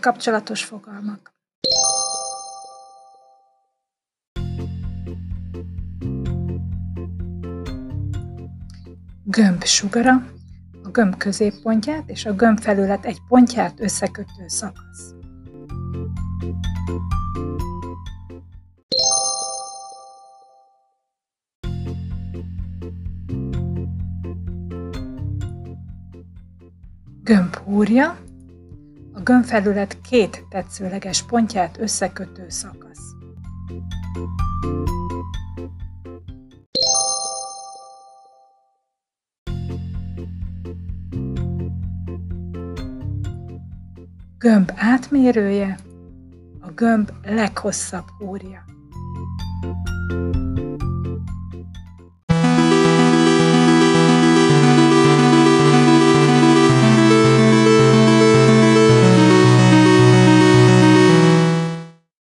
kapcsolatos fogalmak. Gömb sugara, a gömb középpontját és a gömb felület egy pontját összekötő szakasz. Gömb húrja, a gömbfelület két tetszőleges pontját összekötő szakasz. Gömb átmérője, a gömb leghosszabb húrja. thank you